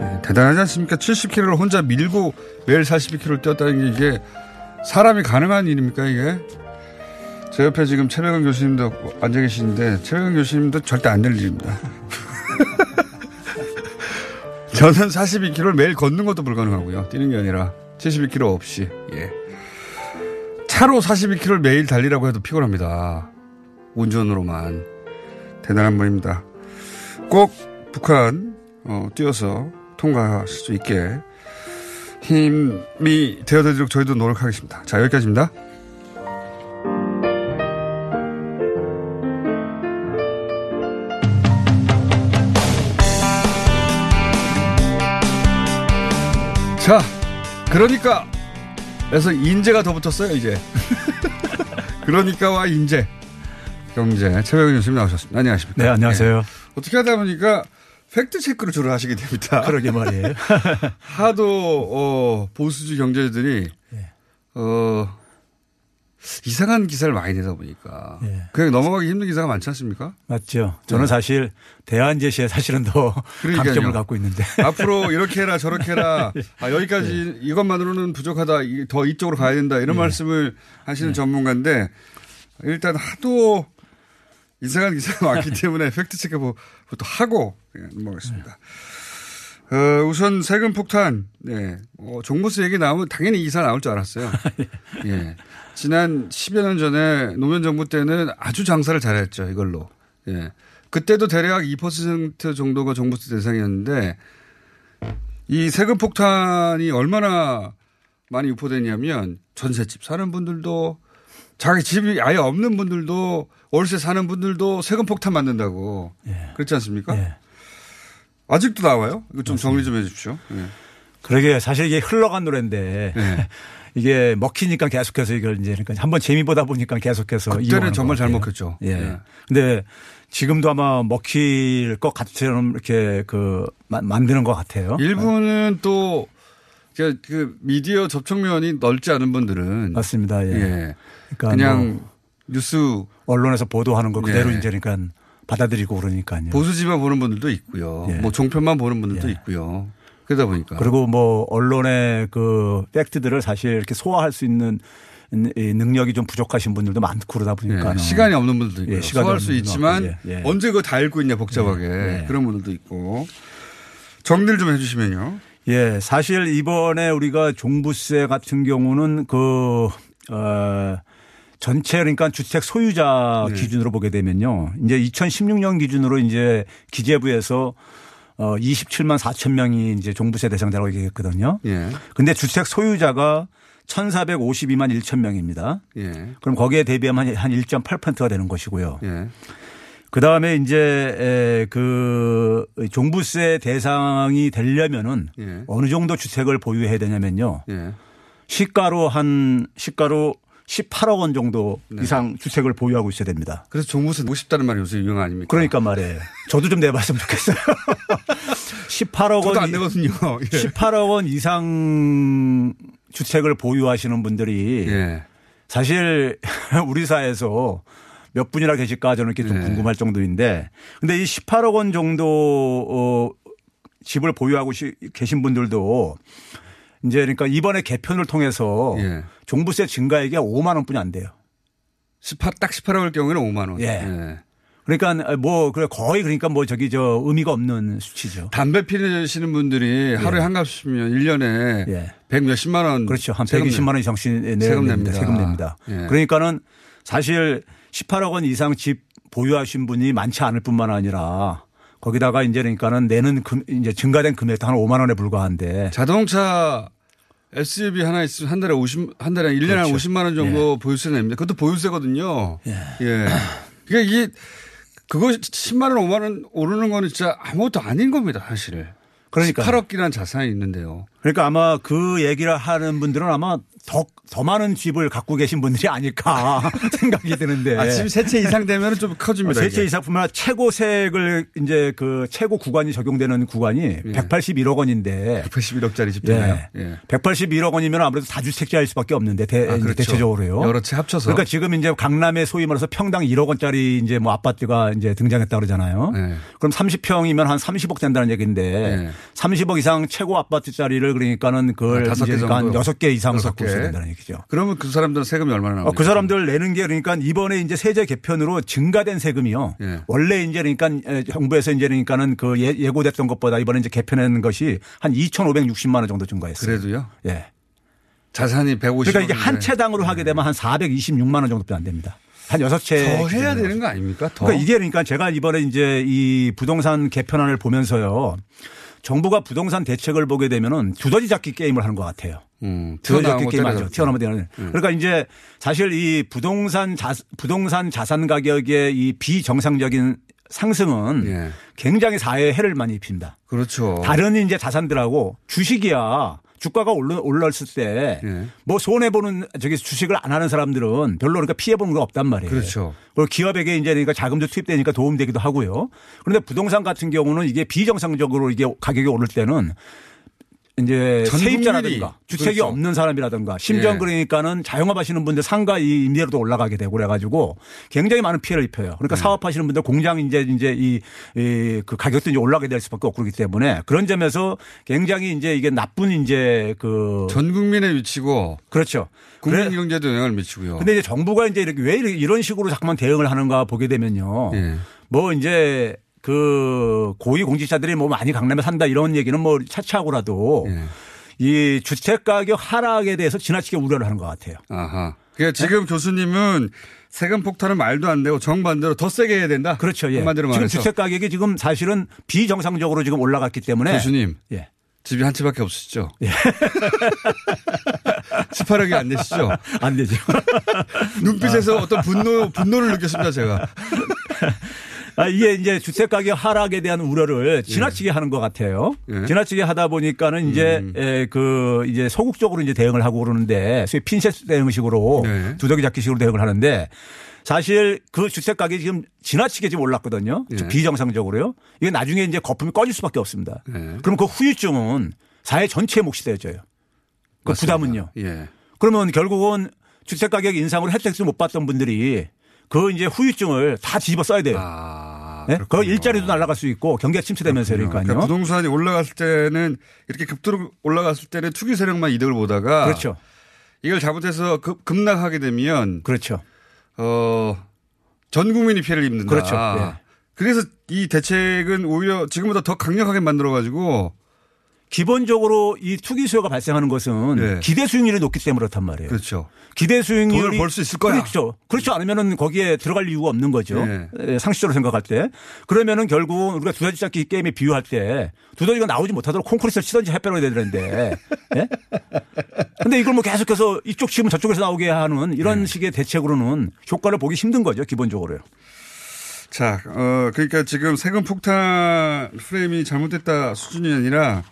예, 대단하지 않습니까? 70km를 혼자 밀고 매일 42km를 뛰었다는 게 이게 사람이 가능한 일입니까 이게? 제 옆에 지금 최백은 교수님도 앉아 계시는데 최백은 교수님도 절대 안 될 일입니다. 저는 42km를 매일 걷는 것도 불가능하고요. 뛰는 게 아니라 72km 없이. 예. 차로 42km를 매일 달리라고 해도 피곤합니다. 운전으로만. 대단한 분입니다. 꼭 북한 어, 뛰어서 통과하실 수 있게 힘이 되어드리도록 저희도 노력하겠습니다. 자 여기까지입니다. 자, 그러니까 그래서 인재가 더 붙었어요 이제. 그러니까와 인재. 경제 최백은 교수님 나오셨습니다. 안녕하십니까? 네, 안녕하세요. 예. 어떻게 하다 보니까 팩트 체크를 주로 하시게 됩니다. 그러게 말이에요. 하도 어, 보수주 경제들이 예. 어, 이상한 기사를 많이 내다 보니까 예. 그냥 넘어가기 힘든 기사가 많지 않습니까? 맞죠. 저는 네. 사실 대안 제시에 사실은 더 그러니까요. 강점을 갖고 있는데. 앞으로 이렇게 해라 저렇게 해라 아, 여기까지 이것만으로는 부족하다 이- 더 이쪽으로 가야 된다 이런 말씀을 하시는 전문가인데 일단 하도 이상한 기사가 많기 때문에 팩트 체크부터 하고 예, 넘어가겠습니다. 어, 우선 세금 폭탄, 네. 어, 종부세 얘기 나오면 당연히 이 기사 나올 줄 알았어요. 예. 지난 10여 년 전에 노무현 정부 때는 아주 장사를 잘했죠, 이걸로. 예. 그때도 대략 2% 정도가 종부세 대상이었는데 이 세금 폭탄이 얼마나 많이 유포됐냐면 전셋집 사는 분들도 자기 집이 아예 없는 분들도 월세 사는 분들도 세금 폭탄 만든다고 그렇지 않습니까? 아직도 나와요? 이거 좀 정리 좀 해 주십시오. 예. 그러게 사실 이게 흘러간 노래인데 네. 이게 먹히니까 계속해서 이걸 이제 그러니까 한번 재미 보다 보니까 계속해서 그때는 이용하는 정말 것 잘. 먹혔죠. 예. 예. 근데 지금도 아마 먹힐 것 같처럼 이렇게 그 마- 만드는 것 같아요. 일부는 또, 그, 그 미디어 접촉면이 넓지 않은 분들은. 맞습니다. 예. 예. 그러니까 그냥 뭐 뉴스. 언론에서 보도하는 거 그대로 예. 이제 그러니까 받아들이고 그러니까요. 보수지만 보는 분들도 있고요. 예. 뭐 종편만 보는 분들도 있고요. 그러다 보니까. 그리고 뭐 언론의 그 팩트들을 사실 이렇게 소화할 수 있는 이 능력이 좀 부족하신 분들도 많고 그러다 보니까 예, 시간이 없는 분들도 있고요. 예, 소화할 수 있지만 예, 예. 언제 그거 다 읽고 있냐 복잡하게 예, 예. 그런 분들도 있고 정리를 좀 해주시면요. 예, 사실 이번에 우리가 종부세 같은 경우는 그, 어, 전체 그러니까 주택 소유자 네. 기준으로 보게 되면요. 이제 2016년 기준으로 이제 기재부에서 어 27만 4천 명이 이제 종부세 대상자라고 얘기했거든요. 예. 근데 주택 소유자가 1,452만 1천 명입니다. 예. 그럼 거기에 대비하면 한 1.8%가 되는 것이고요. 예. 그 다음에 이제 에, 그 종부세 대상이 되려면은 예. 어느 정도 주택을 보유해야 되냐면요. 예. 시가로 한 시가로 18억 원 정도 네. 이상 주택을 보유하고 있어야 됩니다. 그래서 종부세 내고 싶다는 말이 요새 유행 아닙니까? 그러니까 말이에요. 저도 좀 내봤으면 좋겠어요. 18억 저도 원안 내거든요. 예. 18억 원 이상 주택을 보유하시는 분들이 예. 사실 우리 사회에서 몇 분이나 계실까 저는 이렇게 좀 네. 궁금할 정도인데 근데 이 18억 원 정도 어 집을 보유하고 시- 계신 분들도 이제 그러니까 이번에 개편을 통해서 예. 종부세 증가액이 5만 원뿐이 안 돼요. 18, 딱 18억일 경우에는 5만 원. 예. 그러니까 뭐 그래 거의 그러니까 뭐 저기 저 의미가 없는 수치죠. 담배 피우시는 분들이 하루에 한 값이면 1년에 예. 백 몇십만 원. 그렇죠. 한 세금 120만 내- 원 내야 세금. 냅니다. 세금 냅니다. 예. 그러니까는 사실 18억 원 이상 집 보유하신 분이 많지 않을 뿐만 아니라 거기다가 이제 그러니까는 내는 금 이제 증가된 금액도 한 5만 원에 불과한데 자동차 SUV 하나 있으면 한 달에 50, 한 달에 1년에 한 그렇죠. 50만 원 정도 보유세 냅니다. 그것도 보유세거든요. 예. 그러니까 이게 그거 10만 원, 5만 원 오르는 거는 진짜 아무것도 아닌 겁니다, 사실. 그러니까요. 8억이라는 자산이 있는데요. 그러니까 아마 그 얘기를 하는 분들은 아마 더, 더 많은 집을 갖고 계신 분들이 아닐까 생각이 드는데. 아, 지금 세채 이상 되면 좀 커집니다. 세채 이게. 이상 뿐만 아니라 최고 세액을 이제 그 최고 구간이 적용되는 구간이 181억 원인데. 181억짜리 집 되나요? 예. 181억 원이면 아무래도 다주택자일 수밖에 없는데 대, 아, 그렇죠. 대체적으로요. 여러 채 합쳐서. 그러니까 지금 이제 강남에 소위 말해서 평당 1억 원짜리 이제 뭐 아파트가 이제 등장했다 그러잖아요. 네. 그럼 30평이면 한 30억 된다는 얘기인데 30억 이상 최고 아파트짜리를 그러니까는 그걸 아, 다섯 개 정도. 6개 이상을 여섯 갖고 개. 있어야 된다는 얘기죠. 그러면 그 사람들은 세금이 얼마나 나오죠? 어, 그 사람들 내는 게 그러니까 이번에 이제 세제 개편으로 증가된 세금이요. 예. 원래 이제 그러니까 에, 정부에서 이제 그러니까는 그 예, 예고됐던 것보다 이번에 이제 개편한 것이 한 2,560만 원 정도 증가했어요. 그래도요? 예. 자산이 150. 그러니까 이게 한 채당으로 하게 되면 한 426만 원 정도밖에 안 됩니다. 한 여섯 채. 더 해야. 되는 거 아닙니까? 더. 그러니까 이게 그러니까 제가 이번에 이제 이 부동산 개편안을 보면서요. 정부가 부동산 대책을 보게 되면은 두더지 잡기 게임을 하는 것 같아요. 음, 두더지 잡기 거 게임 하죠. 튀어나오면 되는. 음. 그러니까 이제 사실 이 부동산 자, 부동산 자산 가격의 이 비정상적인 상승은 예. 굉장히 사회에 해를 많이 입힙니다. 그렇죠. 다른 이제 자산들하고 주식이야. 주가가 올라, 올랐을 때 예. 뭐 손해 보는 저기 주식을 안 하는 사람들은 별로 그러니까 피해 보는 거 없단 말이에요. 그렇죠. 그리고 기업에게 이제 그러니까 자금도 투입되니까 도움되기도 하고요. 그런데 부동산 같은 경우는 이게 비정상적으로 이게 가격이 오를 때는 이제 전 세입자라든가 주택이 그렇죠. 없는 사람이라든가 심지어 예. 그러니까는 자영업 하시는 분들 상가 이 임대료도 올라가게 되고 그래 가지고 굉장히 많은 피해를 입혀요. 그러니까 네. 사업하시는 분들 공장 이제 이제 이 그 가격도 이제 올라가게 될 수밖에 없고 그렇기 때문에 그런 점에서 굉장히 이제 이게 나쁜 이제 그 전 국민에 미치고 그렇죠. 국민 그래- 경제도 영향을 미치고요. 근데 이제 정부가 이제 이렇게 왜 이런 식으로 자꾸만 대응을 하는가 보게 되면요. 예. 뭐 이제 그 고위 공직자들이 뭐 많이 강남에 산다 이런 얘기는 뭐 차치하고라도 예. 이 주택 가격 하락에 대해서 지나치게 우려를 하는 것 같아요. 아하. 그러니까 지금 교수님은 세금 폭탄은 말도 안 되고 정반대로 더 세게 해야 된다. 그렇죠. 예. 한마디로 지금 말해서 주택 가격이 지금 사실은 비정상적으로 지금 올라갔기 때문에 교수님 예. 집이 한 채밖에 없으시죠? 18억이 안 되시죠? 안 되죠. 눈빛에서 어떤 분노 분노를 느꼈습니다 제가. 아, 이게 이제 주택 가격 하락에 대한 우려를 지나치게 하는 것 같아요. 예. 지나치게 하다 보니까는 이제 음. 에, 그 이제 소극적으로 이제 대응을 하고 그러는데 소위 핀셋 대응식으로 네. 두더기 잡기식으로 대응을 하는데 사실 그 주택 가격이 지금 지나치게 지금 올랐거든요. 예. 비정상적으로요. 이게 나중에 이제 거품이 꺼질 수밖에 없습니다. 예. 그럼 그 후유증은 사회 전체에 몫이 되어져요. 그. 부담은요. 예. 그러면 결국은 주택 가격 인상으로 혜택도 못 받던 분들이 그 이제 후유증을 다 뒤집어 써야 돼요. 아, 네? 그 일자리도 날아갈 수 있고 경기가 침체되면서 그러니까요. 그러니까 부동산이 올라갔을 때는 이렇게 급도로 올라갔을 때는 투기 세력만 이득을 보다가 그렇죠. 이걸 잘못해서 급, 급락하게 되면 그렇죠. 어, 전 국민이 피해를 입는다. 그렇죠. 예. 그래서 이 대책은 오히려 지금보다 더 강력하게 만들어 가지고 기본적으로 이 투기 수요가 발생하는 것은 네. 기대 수익률이 높기 때문에 그렇단 말이에요. 그렇죠. 기대 수익률이 돈을 벌 수 있을 거야. 그렇죠. 그렇지 않으면은 거기에 들어갈 이유가 없는 거죠. 네. 예, 상식적으로 생각할 때. 그러면은 결국 우리가 두더지 잡기 게임에 비유할 때 두더지가 나오지 못하도록 콘크리트를 치든지 해빼려야 되는데. 예? 근데 이걸 뭐 계속해서 이쪽 치면 저쪽에서 나오게 하는 이런 네. 식의 대책으로는 효과를 보기 힘든 거죠. 기본적으로요. 자, 어, 그러니까 지금 세금 폭탄 프레임이 잘못됐다 수준이 아니라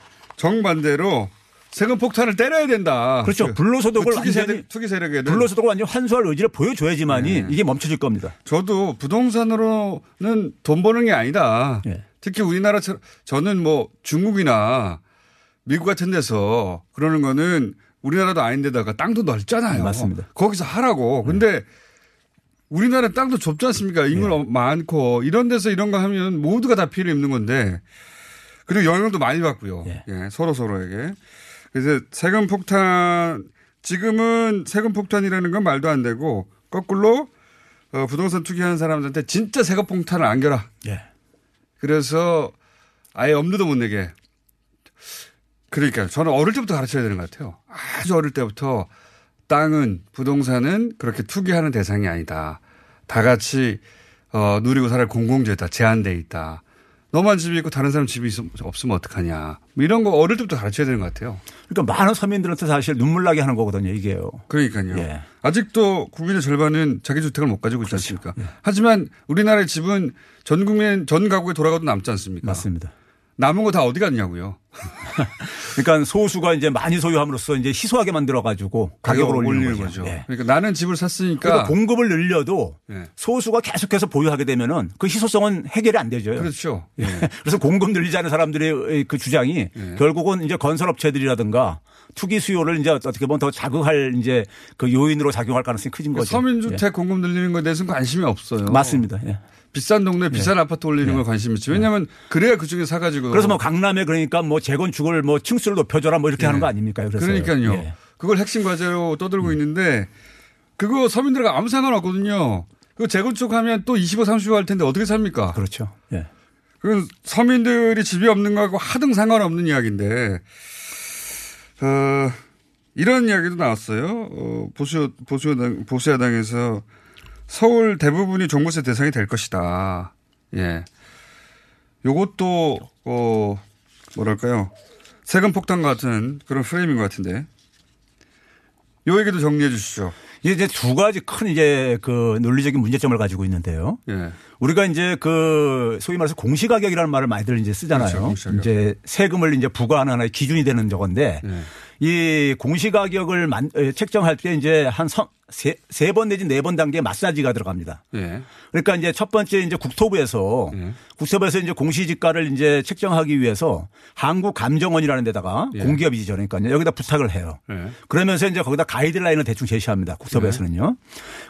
정반대로 세금 폭탄을 때려야 된다. 그렇죠. 그- 불로소득을 그 투기 완전히 세력, 투기 세력에는 불로소득을 완전 환수할 의지를 보여줘야지만이 네. 이게 멈춰질 겁니다. 저도 부동산으로는 돈 버는 게 아니다. 예. 특히 우리나라처럼 저는 뭐 중국이나 미국 같은 데서 그러는 거는 우리나라도 아닌데다가 땅도 넓잖아요. 네, 맞습니다. 거기서 하라고. 근데 우리나라 땅도 좁지 않습니까? 인구 네. 많고 이런 데서 이런 거 하면 모두가 다 피해를 입는 건데 그리고 영향도 많이 받고요. 네. 예, 서로 서로에게. 그래서 세금 폭탄 지금은 세금 폭탄이라는 건 말도 안 되고 거꾸로 어, 부동산 투기하는 사람들한테 진짜 세금 폭탄을 안겨라. 예. 그래서 아예 엄두도 못 내게. 그러니까 저는 어릴 때부터 가르쳐야 되는 것 같아요. 아주 어릴 때부터 땅은 부동산은 그렇게 투기하는 대상이 아니다. 다 같이 어, 누리고 살아갈 공공재다. 제한돼 있다. 너만 집이 있고 다른 사람 집이 있, 없으면 어떡하냐. 뭐 이런 거 어릴 때부터 가르쳐야 되는 것 같아요. 그러니까 많은 서민들한테 사실 눈물 나게 하는 거거든요, 이게요. 그러니까요. 예. 아직도 국민의 절반은 자기 주택을 못 가지고 있지 그렇죠. 않습니까? 예. 하지만 우리나라의 집은 전 국민 전 가구에 돌아가도 남지 않습니까? 맞습니다. 남은 거 다 어디 갔냐고요. 그러니까 소수가 이제 많이 소유함으로써 이제 희소하게 만들어 가지고 가격을 올리는, 거죠. 예. 그러니까 나는 집을 샀으니까 그러니까 공급을 늘려도 예. 소수가 계속해서 보유하게 되면은 그 희소성은 해결이 안 되죠. 그렇죠. 예. 그래서 공급 늘리자는 사람들의 그 주장이 예. 결국은 이제 건설업체들이라든가 투기 수요를 이제 어떻게 보면 더 자극할 이제 그 요인으로 작용할 가능성이 크진 거죠. 서민주택 공급 늘리는 것에 대해서는 관심이 없어요. 예. 맞습니다. 예. 비싼 동네 비싼 아파트 올리는 걸 관심 있지. 왜냐하면 그래야 그중에 사가지고. 그래서 뭐 강남에 그러니까 뭐 재건축을 뭐 층수를 높여줘라 뭐 이렇게 예. 하는 거 아닙니까? 그래서 그러니까요. 예. 그걸 핵심 과제로 떠들고 있는데 그거 서민들과 아무 상관없거든요. 그 재건축하면 또 25, 30호 할 텐데 어떻게 삽니까? 그렇죠. 예. 그 서민들이 집이 없는 거하고 하등 상관없는 이야기인데 어, 이런 이야기도 나왔어요. 어, 보수 보수야당 보수야당에서 서울 대부분이 종부세 대상이 될 것이다. 예. 요것도 어 뭐랄까요? 세금 폭탄 같은 그런 프레임인 것 같은데. 요 얘기도 정리해 주시죠. 이제 두 가지 큰 이제 그 논리적인 문제점을 가지고 있는데요. 예. 우리가 이제 그 소위 말해서 공시가격이라는 말을 많이들 이제 쓰잖아요. 그렇죠, 공시가격. 이제 세금을 이제 부과하는 하나의 기준이 되는 저건데 예. 이 공시가격을 만, 에, 책정할 때 이제 한 세 번 내지 네 번 단계 마사지가 들어갑니다. 예. 그러니까 이제 첫 번째 이제 국토부에서 국토부에서 이제 공시지가를 이제 책정하기 위해서 한국감정원이라는 데다가 예. 공기업이죠. 그러니까 여기다 부탁을 해요. 예. 그러면서 이제 거기다 가이드라인을 대충 제시합니다. 국토부에서는요.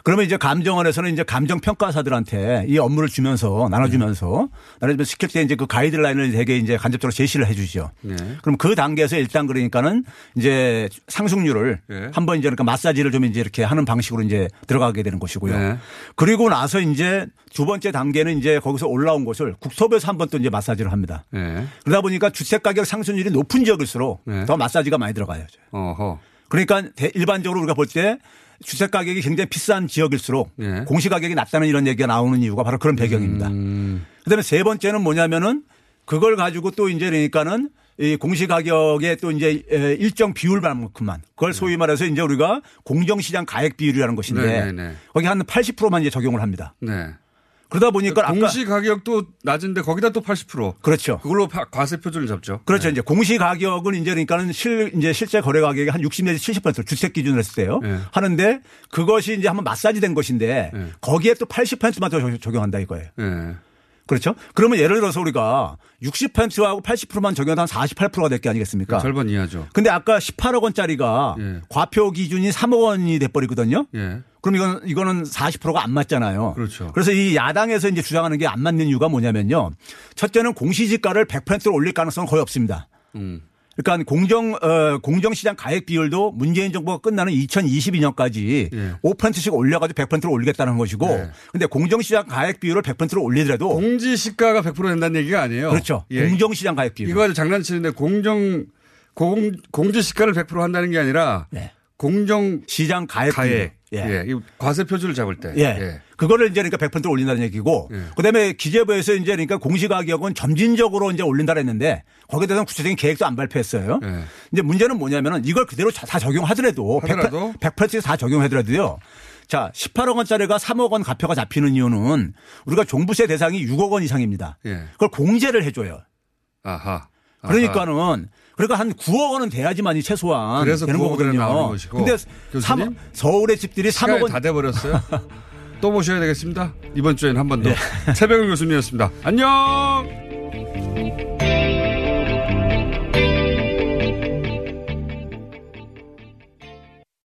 그러면 이제 감정원에서는 이제 감정평가사들한테 이 업무를 주면서 나눠주면서 나눠주면서 시킬 때 이제 그 가이드라인을 되게 이제 간접적으로 제시를 해 주죠. 네. 그럼 그 단계에서 일단 그러니까는 이제 상승률을 예. 한번 이제 그러니까 마사지를 좀 이제 이렇게 하는 방식으로 이제 들어가게 되는 것이고요. 네. 그리고 나서 이제 두 번째 단계는 이제 거기서 올라온 것을 국토부에서 한 번 또 이제 마사지를 합니다. 예. 그러다 보니까 주택 가격 상승률이 높은 지역일수록 네. 더 마사지가 많이 들어가요. 어허. 그러니까 대- 일반적으로 우리가 볼 때 주택 가격이 굉장히 비싼 지역일수록 예. 공시 가격이 낮다는 이런 얘기가 나오는 이유가 바로 그런 배경입니다. 음. 그다음에 세 번째는 뭐냐면은 그걸 가지고 또 이제 그러니까는 이 공시 가격의 또 이제 에, 일정 비율만큼만 그걸 소위 말해서 이제 우리가 공정시장 가액 비율이라는 것인데 네, 네, 네. 거기 한 80%만 이제 적용을 합니다. 네. 그러다 보니까 아까 공시 가격도 낮은데 거기다 또 80%. 그렇죠. 그걸로 파- 과세 표준을 잡죠. 그렇죠. 이제 공시 가격은 이제 그러니까는 실 이제 실제 거래 가격이 한 60 내지 70% 주택 기준으로 했을 때요. 네. 하는데 그것이 이제 한번 마사지 된 것인데 네. 거기에 또 80%만 더 적- 적용한다 이거예요. 예. 그렇죠? 그러면 예를 들어서 우리가 60%하고 80%만 적용해도 한 48%가 될 게 아니겠습니까? 절반 이하죠. 근데 아까 18억 원짜리가 예. 과표 기준이 3억 원이 돼버리거든요. 예. 그럼 이건 이거는 40%가 안 맞잖아요. 그렇죠. 그래서 이 야당에서 이제 주장하는 게 안 맞는 이유가 뭐냐면요. 첫째는 공시지가를 100%로 올릴 가능성은 거의 없습니다. 음. 그러니까 공정 어, 공정 시장 가액 비율도 문재인 정부가 끝나는 2022년까지 예. 5%씩 올려가지고 100%로 올리겠다는 것이고, 네. 근데 공정 시장 가액 비율을 100%로 올리더라도 공지 시가가 100% 된다는 얘기가 아니에요. 그렇죠. 예. 공정 시장 가액 비율. 이거 아주 장난치는데 공정 공 공지 시가를 100% 한다는 게 아니라 네. 공정 시장 가액 가액. 예. 예. 이 과세 표준을 잡을 때. 예. 그거를 이제 그러니까 100% 올린다는 얘기고 그다음에 기재부에서 이제 그러니까 공시 가격은 점진적으로 이제 올린다 그랬는데 거기에 대해서는 구체적인 계획도 안 발표했어요. 예. 이제 문제는 뭐냐면은 이걸 그대로 다 적용하더라도 하더라도? 100%, 다 적용하더라도요. 자, 18억 원짜리가 3억 원 가표가 잡히는 이유는 우리가 종부세 대상이 6억 원 이상입니다. 예. 그걸 공제를 해 줘요. 아하. 아하. 그러니까는 그러니까 한 9억 원은 돼야지만이 최소한 그래서 되는 9억 원이 거거든요. 나오는 것이고. 근데 교수님? 삼- 서울의 집들이 3억 시간이 원다 돼버렸어요. 또 모셔야 되겠습니다. 이번 주에는 한 번 더. 예. 최백은 교수님이었습니다. 안녕!